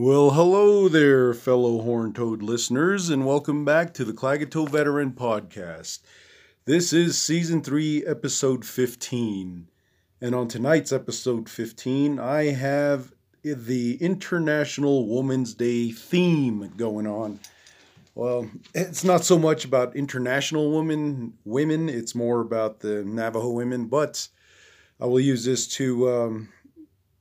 Well, hello there, fellow Horn Toad listeners, and welcome back to the Klagetoh Veteran Podcast. This is Season 3, Episode 15. And on tonight's Episode 15, I have the International Women's Day theme going on. Well, it's not so much about international women, women, it's more about the Navajo women, but I will use this to um,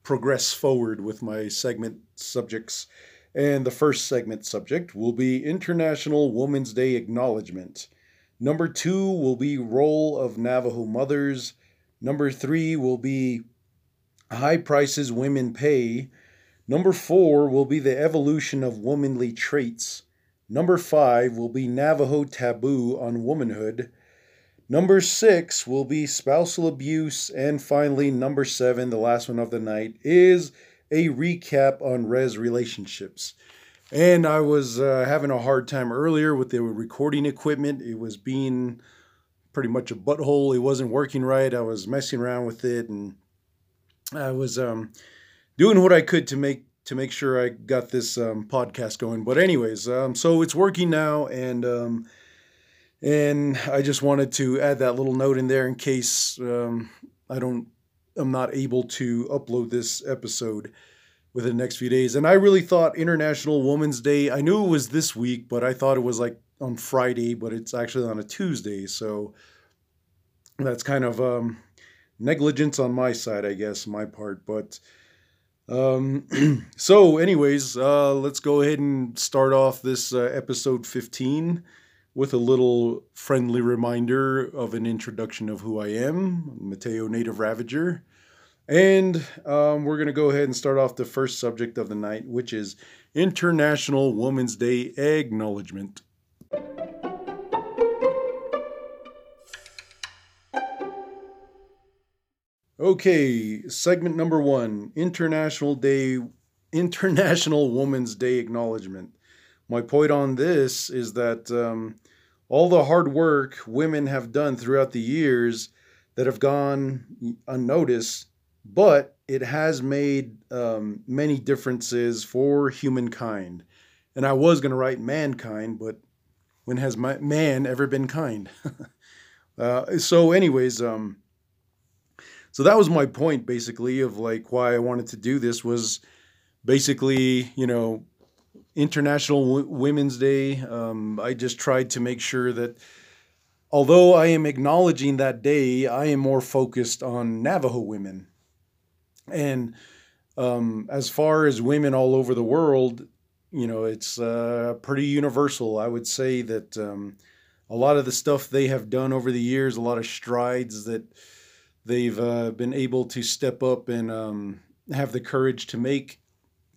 progress forward with my segment subjects. And the first segment subject will be International Women's Day Acknowledgement. Number two will be Role of Navajo Mothers. Number three will be High Prices Women Pay. Number four will be the Evolution of Womanly Traits. Number five will be Navajo Taboo on Womanhood. Number six will be spousal abuse. And finally, number seven, the last one of the night, is a recap on res relationships. And I was uh, having a hard time earlier with the recording equipment. It was being pretty much a butthole. It wasn't working right. I was messing around with it and I was um, doing what I could to make to make sure I got this um, podcast going. But anyways, um, so it's working now, and um, and I just wanted to add that little note in there in case um, I don't, I'm not able to upload this episode within the next few days. And I really thought International Women's Day, I knew it was this week, but I thought it was like on Friday, but it's actually on a Tuesday. So that's kind of um, negligence on my side, I guess, my part. But um, so, anyways, uh, let's go ahead and start off this uh, episode 15 with a little friendly reminder of an introduction of who I am, Mateo Native Ravager. And um, we're going to go ahead and start off the first subject of the night, which is International Women's Day Acknowledgement. Okay, segment number one International Day, International Women's Day Acknowledgement. My point on this is that um, all the hard work women have done throughout the years that have gone unnoticed, but it has made um, many differences for humankind. And I was going to write mankind, but when has my, man ever been kind? uh, so, anyways, um, so that was my point basically of like why I wanted to do this was basically, you know, International Women's Day. Um, I just tried to make sure that although I am acknowledging that day, I am more focused on Navajo women. And um, as far as women all over the world, you know, it's uh, pretty universal. I would say that um, a lot of the stuff they have done over the years, a lot of strides that they've uh, been able to step up and um, have the courage to make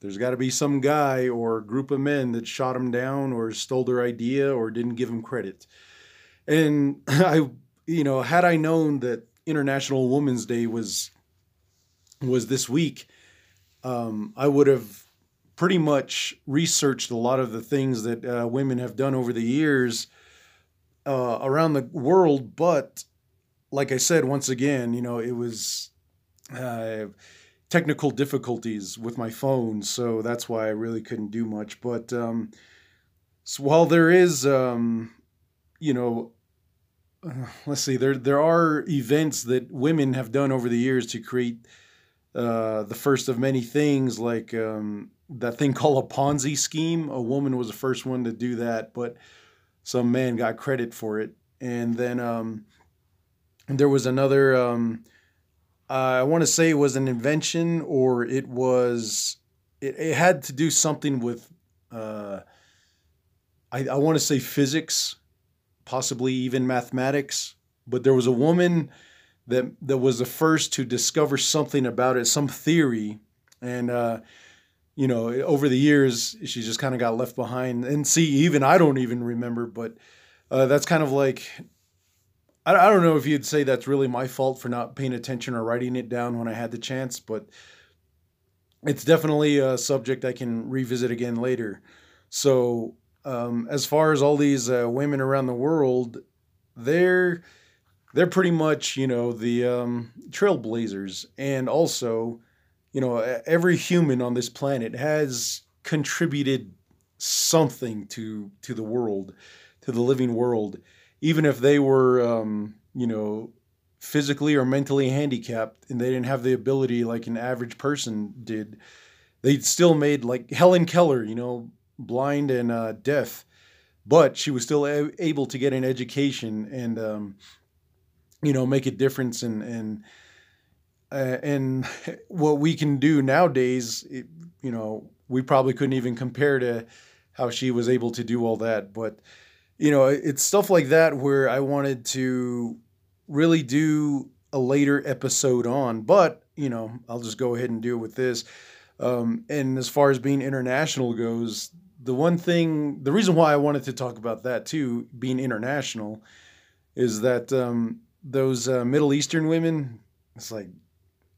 there's got to be some guy or group of men that shot him down or stole their idea or didn't give him credit. And I, you know, had I known that International Women's Day was was this week, um, I would have pretty much researched a lot of the things that uh, women have done over the years uh, around the world. But like I said, once again, you know, it was. Uh, technical difficulties with my phone, so that's why I really couldn't do much. But um, so while there is, um, you know, uh, let's see, there there are events that women have done over the years to create uh, the first of many things, like um, that thing called a Ponzi scheme. A woman was the first one to do that, but some man got credit for it, and then um, there was another um, I want to say it was an invention or it was it, it had to do something with uh, I, I want to say physics, possibly even mathematics. But there was a woman that that was the first to discover something about it, some theory, and uh, you know over the years she just kind of got left behind. And see, even I don't even remember, but uh, that's kind of like I, I don't know if you'd say that's really my fault for not paying attention or writing it down when I had the chance, but it's definitely a subject I can revisit again later. So, um, as far as all these uh, women around the world, they're they're pretty much you know the um, trailblazers, and also you know every human on this planet has contributed something to to the world, to the living world, even if they were, um, you know, physically or mentally handicapped and they didn't have the ability like an average person did. They still made like Helen Keller, you know, blind and uh, deaf, but she was still a- able to get an education and, um, you know, make a difference in in uh, and what we can do nowadays. It, you know, we probably couldn't even compare to how she was able to do all that, but you know, it's stuff like that where I wanted to really do a later episode on, but you know, I'll just go ahead and do it with this. Um, and as far as being international goes, the one thing, the reason why I wanted to talk about that too, being international, is that um, those uh, Middle Eastern women, it's like,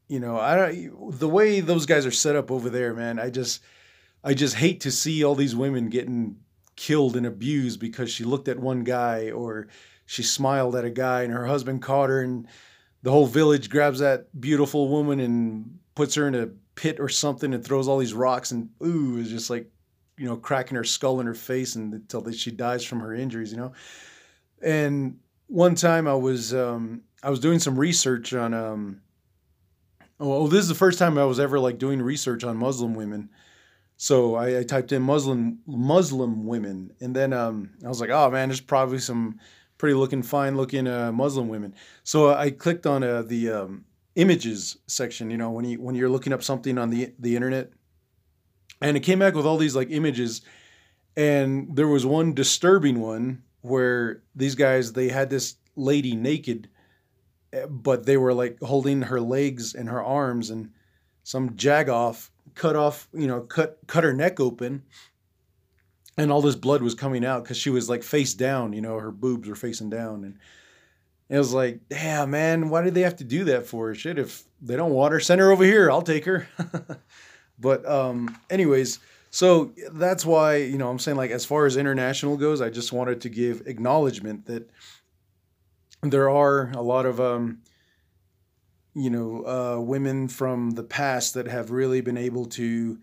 you know, I don't, the way those guys are set up over there, man. I just, I just hate to see all these women getting killed and abused because she looked at one guy or she smiled at a guy and her husband caught her and the whole village grabs that beautiful woman and puts her in a pit or something and throws all these rocks and ooh is just like you know cracking her skull in her face and until she dies from her injuries you know? And one time i was um i was doing some research on um oh this is the first time i was ever like doing research on muslim women so I, I typed in muslim muslim women and then um i was like oh man there's probably some pretty looking, fine looking uh, Muslim women. So I clicked on uh, the um, images section. You know, when you when you're looking up something on the the internet, and it came back with all these like images, and there was one disturbing one where these guys they had this lady naked, eh, but they were like holding her legs and her arms, and some jagoff cut off, you know, cut cut her neck open and all this blood was coming out because she was like face down, you know, her boobs were facing down, and it was like, damn, man, why did they have to do that for? Shit, if they don't want her, send her over here. I'll take her. but um, anyways, so that's why you know I'm saying like as far as international goes, I just wanted to give acknowledgement that there are a lot of um, you know uh, women from the past that have really been able to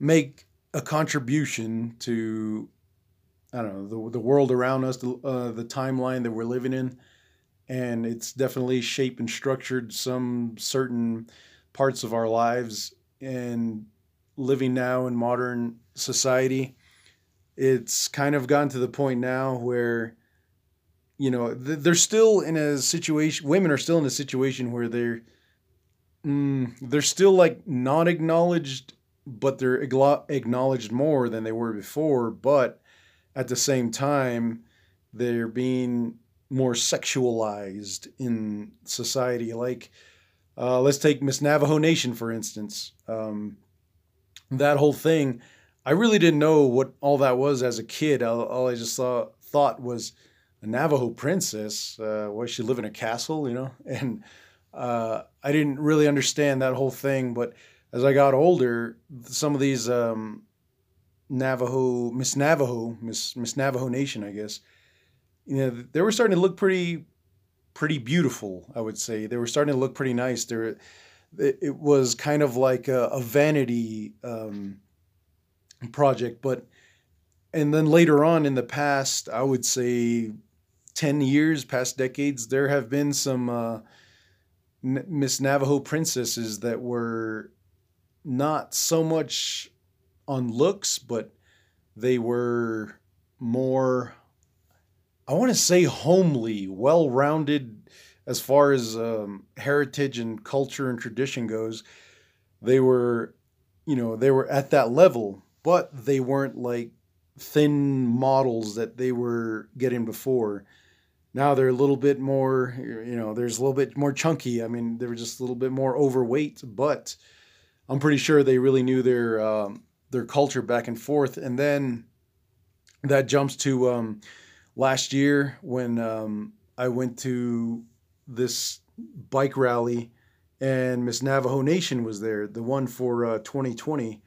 make a contribution to I don't know the the world around us, the uh, the timeline that we're living in, and it's definitely shaped and structured some certain parts of our lives. And living now in modern society, it's kind of gotten to the point now where, you know, they're still in a situation. Women are still in a situation where they're mm, they're still like not acknowledged but they're acknowledged more than they were before. But at the same time, they're being more sexualized in society. Like, uh, let's take Miss Navajo Nation, for instance. Um, that whole thing, I really didn't know what all that was as a kid. All, all I just saw, thought was a Navajo princess. Uh, why she live in a castle, you know? And uh, I didn't really understand that whole thing, but as I got older, some of these um, Navajo, Miss Navajo, Miss Miss Navajo Nation, I guess, you know, they were starting to look pretty, pretty beautiful. I would say they were starting to look pretty nice. There, it, was kind of like a, a vanity um, project, but and then later on in the past, I would say, ten years, past decades, there have been some. Uh, Miss Navajo princesses that were not so much on looks, but they were more, I want to say, homely, well rounded as far as um, heritage and culture and tradition goes. They were, you know, they were at that level, but they weren't like thin models that they were getting before. Now they're a little bit more, you know, there's a little bit more chunky. I mean, they were just a little bit more overweight, but I'm pretty sure they really knew their um, their culture back and forth. And then that jumps to um, last year when um, I went to this bike rally and Miss Navajo Nation was there, the one for uh, 2020.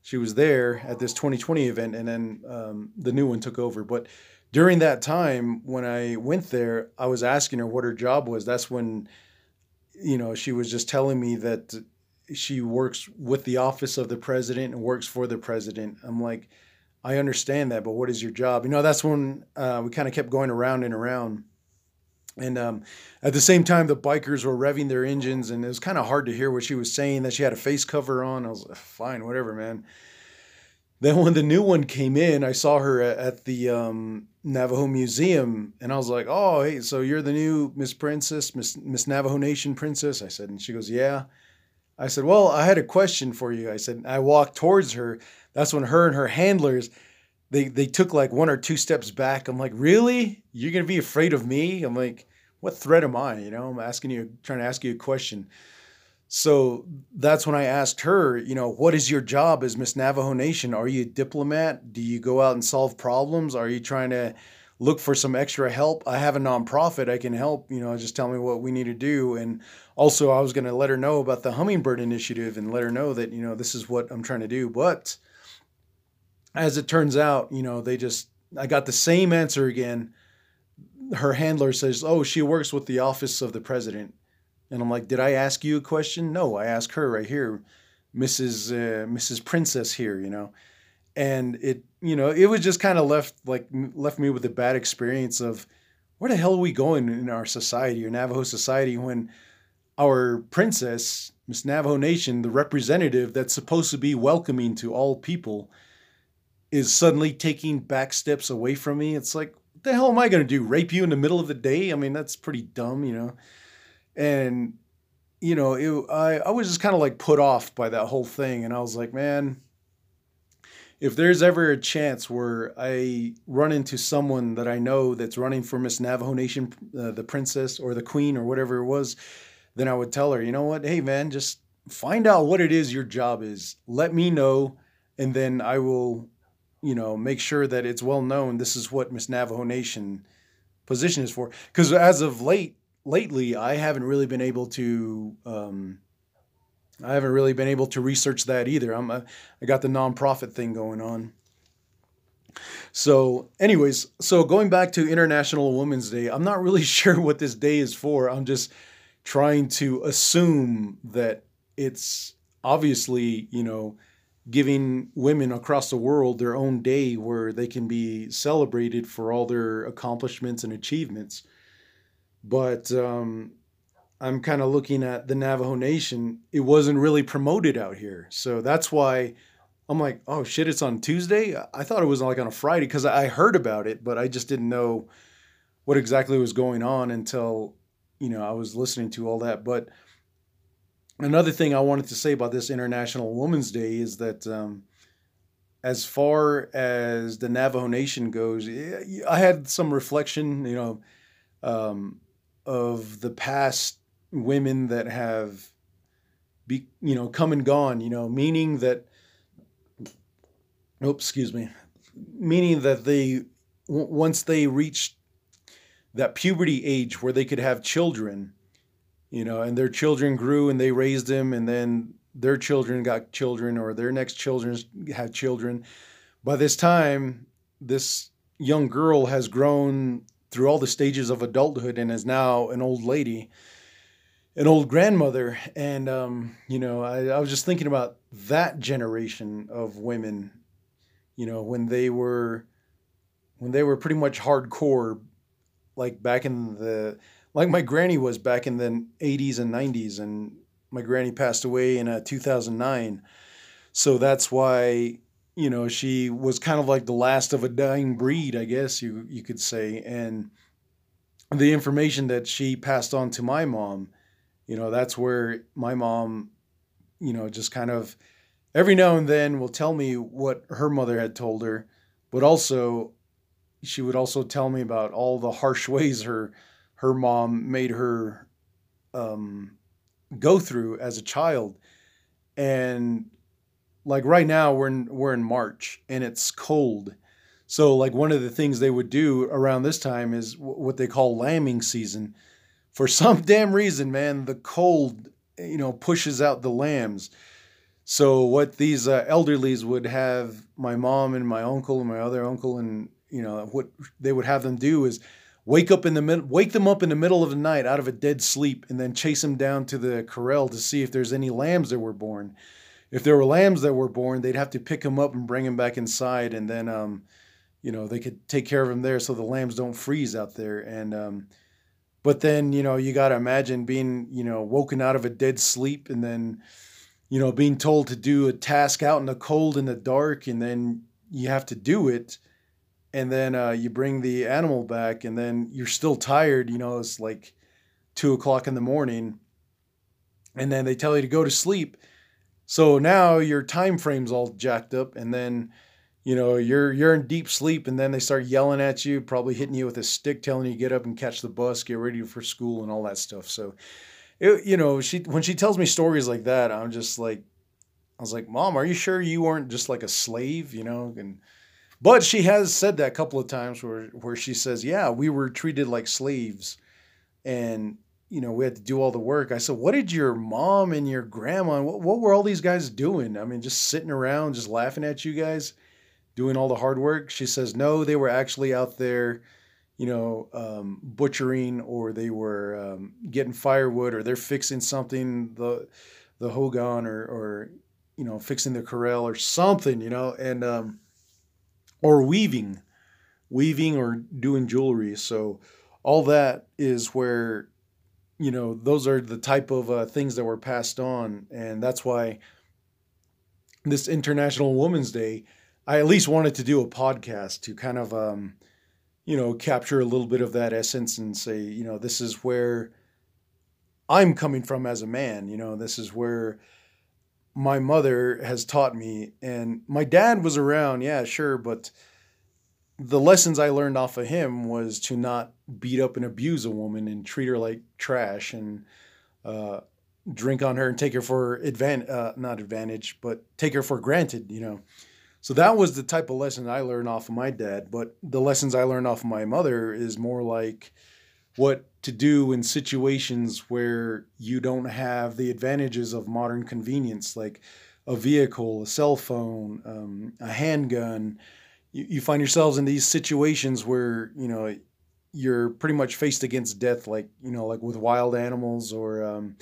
She was there at this 2020 event, and then um, the new one took over. But during that time, when I went there, I was asking her what her job was. That's when, you know, she was just telling me that she works with the office of the president and works for the president. I'm like, I understand that, but what is your job? You know, that's when uh, we kind of kept going around and around. And um, at the same time, the bikers were revving their engines, and it was kind of hard to hear what she was saying. That she had a face cover on. I was like, fine, whatever, man. Then when the new one came in, I saw her at the um, Navajo Museum, and I was like, "Oh, hey, so you're the new Miss Princess, Miss Miss Navajo Nation Princess?" I said, and she goes, "Yeah." I said, "Well, I had a question for you." I said, I walked towards her. That's when her and her handlers, they they took like one or two steps back. I'm like, "Really? You're gonna be afraid of me?" I'm like, "What threat am I?" You know, I'm asking you, trying to ask you a question. So that's when I asked her, you know, what is your job as Miss Navajo Nation? Are you a diplomat? Do you go out and solve problems? Are you trying to look for some extra help? I have a nonprofit. I can help, you know, just tell me what we need to do. And also, I was going to let her know about the Hummingbird Initiative and let her know that, you know, this is what I'm trying to do. But as it turns out, you know, they just, I got the same answer again. Her handler says, oh, she works with the office of the president. And I'm like, did I ask you a question? No, I asked her right here, Mrs. Uh, Mrs. Princess here, you know. And it, you know, it was just kind of left like left me with a bad experience of where the hell are we going in our society or Navajo society when our princess, Miss Navajo Nation, the representative that's supposed to be welcoming to all people, is suddenly taking back steps away from me. It's like, what the hell am I going to do? Rape you in the middle of the day? I mean, that's pretty dumb, you know and you know, it, I I was just kind of like put off by that whole thing, and I was like, man, if there's ever a chance where I run into someone that I know that's running for Miss Navajo Nation, uh, the princess or the queen or whatever it was, then I would tell her, you know what, hey man, just find out what it is your job is. Let me know, and then I will, you know, make sure that it's well known. This is what Miss Navajo Nation position is for. Because as of late, lately, I haven't really been able to. Um, I haven't really been able to research that either. I'm a, I got the nonprofit thing going on. So, anyways, so going back to International Women's Day, I'm not really sure what this day is for. I'm just trying to assume that it's obviously, you know, giving women across the world their own day where they can be celebrated for all their accomplishments and achievements. But um, I'm kind of looking at the Navajo Nation. It wasn't really promoted out here, so that's why I'm like, oh shit, it's on Tuesday. I thought it was like on a Friday because I heard about it, but I just didn't know what exactly was going on until you know I was listening to all that. But another thing I wanted to say about this International Women's Day is that. Um, as far as the Navajo Nation goes, I had some reflection, you know, um, of the past women that have be you know come and gone you know meaning that oh excuse me meaning that they w- once they reached that puberty age where they could have children you know and their children grew and they raised them and then their children got children or their next children had children. By this time this young girl has grown through all the stages of adulthood and is now an old lady, an old grandmother. And, um, you know, I, I was just thinking about that generation of women, you know, when they were, when they were pretty much hardcore, like back in the, like my granny was back in the 80s and 90s. And my granny passed away in uh, 2009. So that's why you know, she was kind of like the last of a dying breed, I guess you you could say. And the information that she passed on to my mom, you know, that's where my mom, you know, just kind of every now and then will tell me what her mother had told her, but also she would also tell me about all the harsh ways her her mom made her um, go through as a child. And like right now we're in we're in March and it's cold. So like one of the things they would do around this time is what they call lambing season. For some damn reason, man, the cold you know pushes out the lambs. So what these uh, elderlies would have my mom and my uncle and my other uncle and you know what they would have them do is wake up in the mid- wake them up in the middle of the night out of a dead sleep and then chase them down to the corral to see if there's any lambs that were born if there were lambs that were born they'd have to pick them up and bring them back inside and then um, you know they could take care of them there so the lambs don't freeze out there and um, but then you know you got to imagine being you know woken out of a dead sleep and then you know being told to do a task out in the cold in the dark and then you have to do it and then uh, you bring the animal back and then you're still tired you know it's like two o'clock in the morning and then they tell you to go to sleep so now your time frame's all jacked up and then you know you're you're in deep sleep and then they start yelling at you probably hitting you with a stick telling you get up and catch the bus get ready for school and all that stuff. So it, you know she when she tells me stories like that i'm just like i was like mom are you sure you weren't just like a slave you know? And but she has said that a couple of times where where she says, "Yeah, we were treated like slaves, and you know we had to do all the work." I said, "What did your mom and your grandma? What, what were all these guys doing? I mean, just sitting around, just laughing at you guys, doing all the hard work?" She says, "No, they were actually out there." You know, um, butchering, or they were um, getting firewood, or they're fixing something the the hogan, or or you know, fixing the corral or something. You know, and um, or weaving, weaving or doing jewelry. So all that is where you know those are the type of uh, things that were passed on, and that's why this International Women's Day, I at least wanted to do a podcast to kind of um, you know capture a little bit of that essence and say you know this is where I'm coming from as a man. You know this is where my mother has taught me and my dad was around yeah sure but the lessons i learned off of him was to not beat up and abuse a woman and treat her like trash and uh, drink on her and take her for advantage uh, not advantage but take her for granted you know so that was the type of lesson i learned off of my dad but the lessons i learned off of my mother is more like what to do in situations where you don't have the advantages of modern convenience, like a vehicle, a cell phone, um, a handgun. You, you find yourselves in these situations where you know you're pretty much faced against death, like you know, like with wild animals, or um,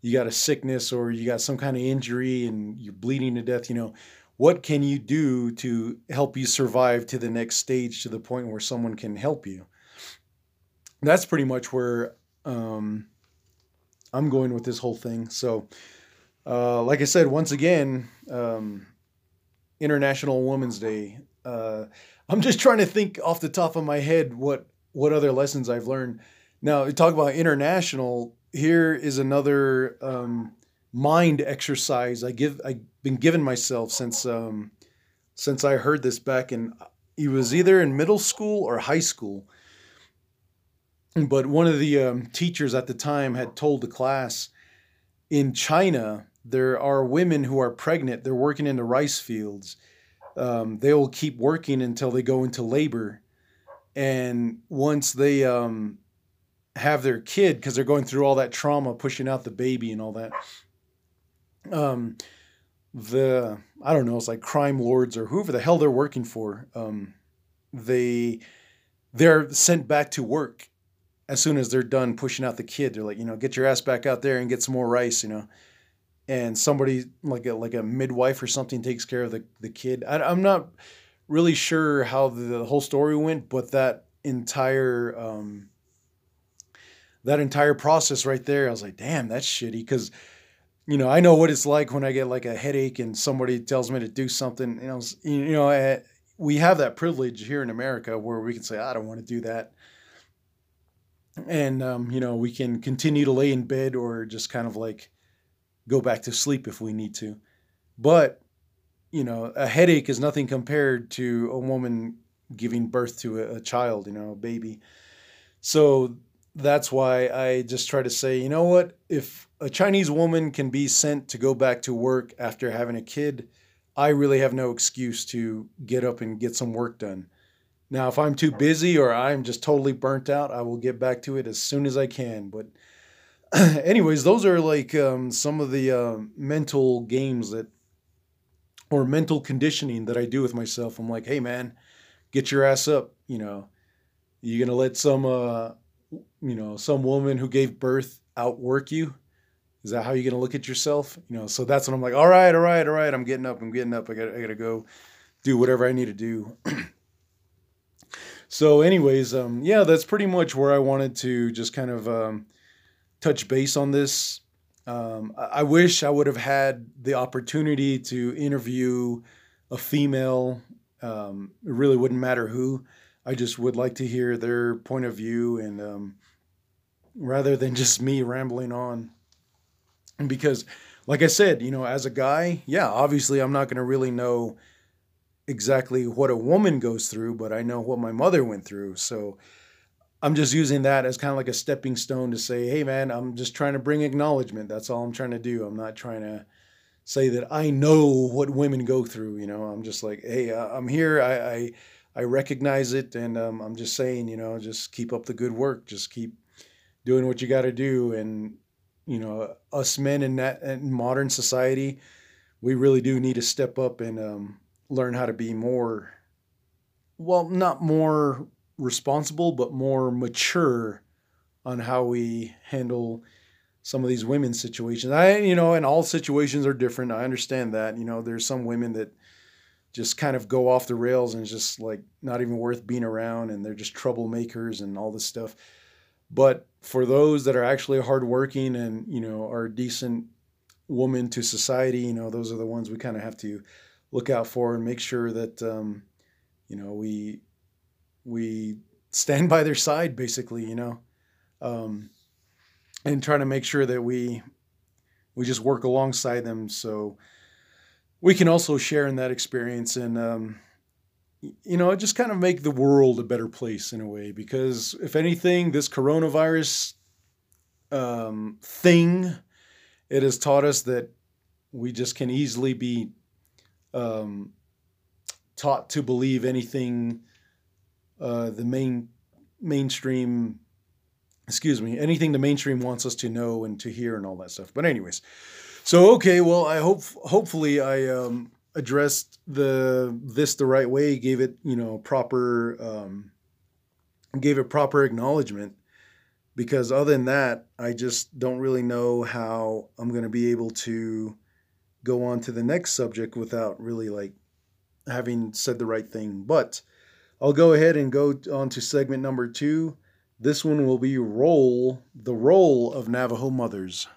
you got a sickness, or you got some kind of injury and you're bleeding to death. You know, what can you do to help you survive to the next stage, to the point where someone can help you? that's pretty much where um, I'm going with this whole thing. So, uh, like I said, once again, um, International Women's Day. Uh, I'm just trying to think off the top of my head what what other lessons I've learned. Now, talk about international. Here is another um, mind exercise I give. I've been giving myself since um, since I heard this back in. It was either in middle school or high school but one of the um, teachers at the time had told the class in China, there are women who are pregnant, they're working in the rice fields. Um, they will keep working until they go into labor. And once they um, have their kid, because they're going through all that trauma, pushing out the baby and all that, um, the, I don't know, it's like crime lords or whoever the hell they're working for, um, they, they're sent back to work as soon as they're done pushing out the kid, they're like, you know, get your ass back out there and get some more rice, you know. And somebody like a like a midwife or something takes care of the the kid. I, am not really sure how the, the, whole story went, but that entire um, that entire process right there, I was like, damn, that's shitty. Because you know, I know what it's like when I get like a headache and somebody tells me to do something. You know, you know, I, we have that privilege here in America where we can say, I don't want to do that and um, you know we can continue to lay in bed or just kind of like go back to sleep if we need to. But you know a headache is nothing compared to a woman giving birth to a, a child you know a baby. So that's why i just try to say you know what? If a chinese woman can be sent to go back to work after having a kid i really have no excuse to get up and get some work done. Now, if I'm too busy or I'm just totally burnt out, I will get back to it as soon as I can. But, anyways, those are like um, some of the uh, mental games that, or mental conditioning that I do with myself. I'm like, hey, man, get your ass up. You know, you're gonna let some, uh, you know, some woman who gave birth outwork you? Is that how you're gonna look at yourself? You know, so that's when I'm like, all right, all right, all right. I'm getting up. I'm getting up. I got, I gotta go do whatever I need to do. so, anyways, um, yeah, that's pretty much where I wanted to just kind of um, touch base on this. Um, I wish I would have had the opportunity to interview a female. Um, it really wouldn't matter who. I just would like to hear their point of view and um, rather than just me rambling on. Because, like I said, you know, as a guy, yeah, obviously I'm not going to really know exactly what a woman goes through, but I know what my mother went through. So I'm just using that as kind of like a stepping stone to say, hey, man, I'm just trying to bring acknowledgement. That's all I'm trying to do. I'm not trying to say that I know what women go through. You know, I'm just like, hey, I'm here. I, I, I recognize it. And um, I'm just saying, you know, just keep up the good work. Just keep doing what you got to do. And, you know, us men in that in modern society, we really do need to step up and um, learn how to be more, well, not more responsible but more mature on how we handle some of these women's situations. I you know, and all situations are different. I understand that. You know, there's some women that just kind of go off the rails and just like not even worth being around and they're just troublemakers and all this stuff. But for those that are actually hardworking and, you know, are decent woman to society, you know, those are the ones we kind of have to look out for and make sure that um, you know, we we stand by their side basically you know? Um, and trying to make sure that we we just work alongside them. So we can also share in that experience and um, you know just kind of make the world a better place in a way. Because if anything this coronavirus um, thing it has taught us that we just can easily be um, taught to believe anything uh, the main mainstream excuse me anything the mainstream wants us to know and to hear and all that stuff. But anyways so okay well i hope hopefully i um, addressed the this the right way gave it you know proper um, gave it proper acknowledgement. Because other than that i just don't really know how i'm going to be able to go on to the next subject without really like having said the right thing. But I'll go ahead and go on to segment number two. This one will be role, the role of Navajo mothers.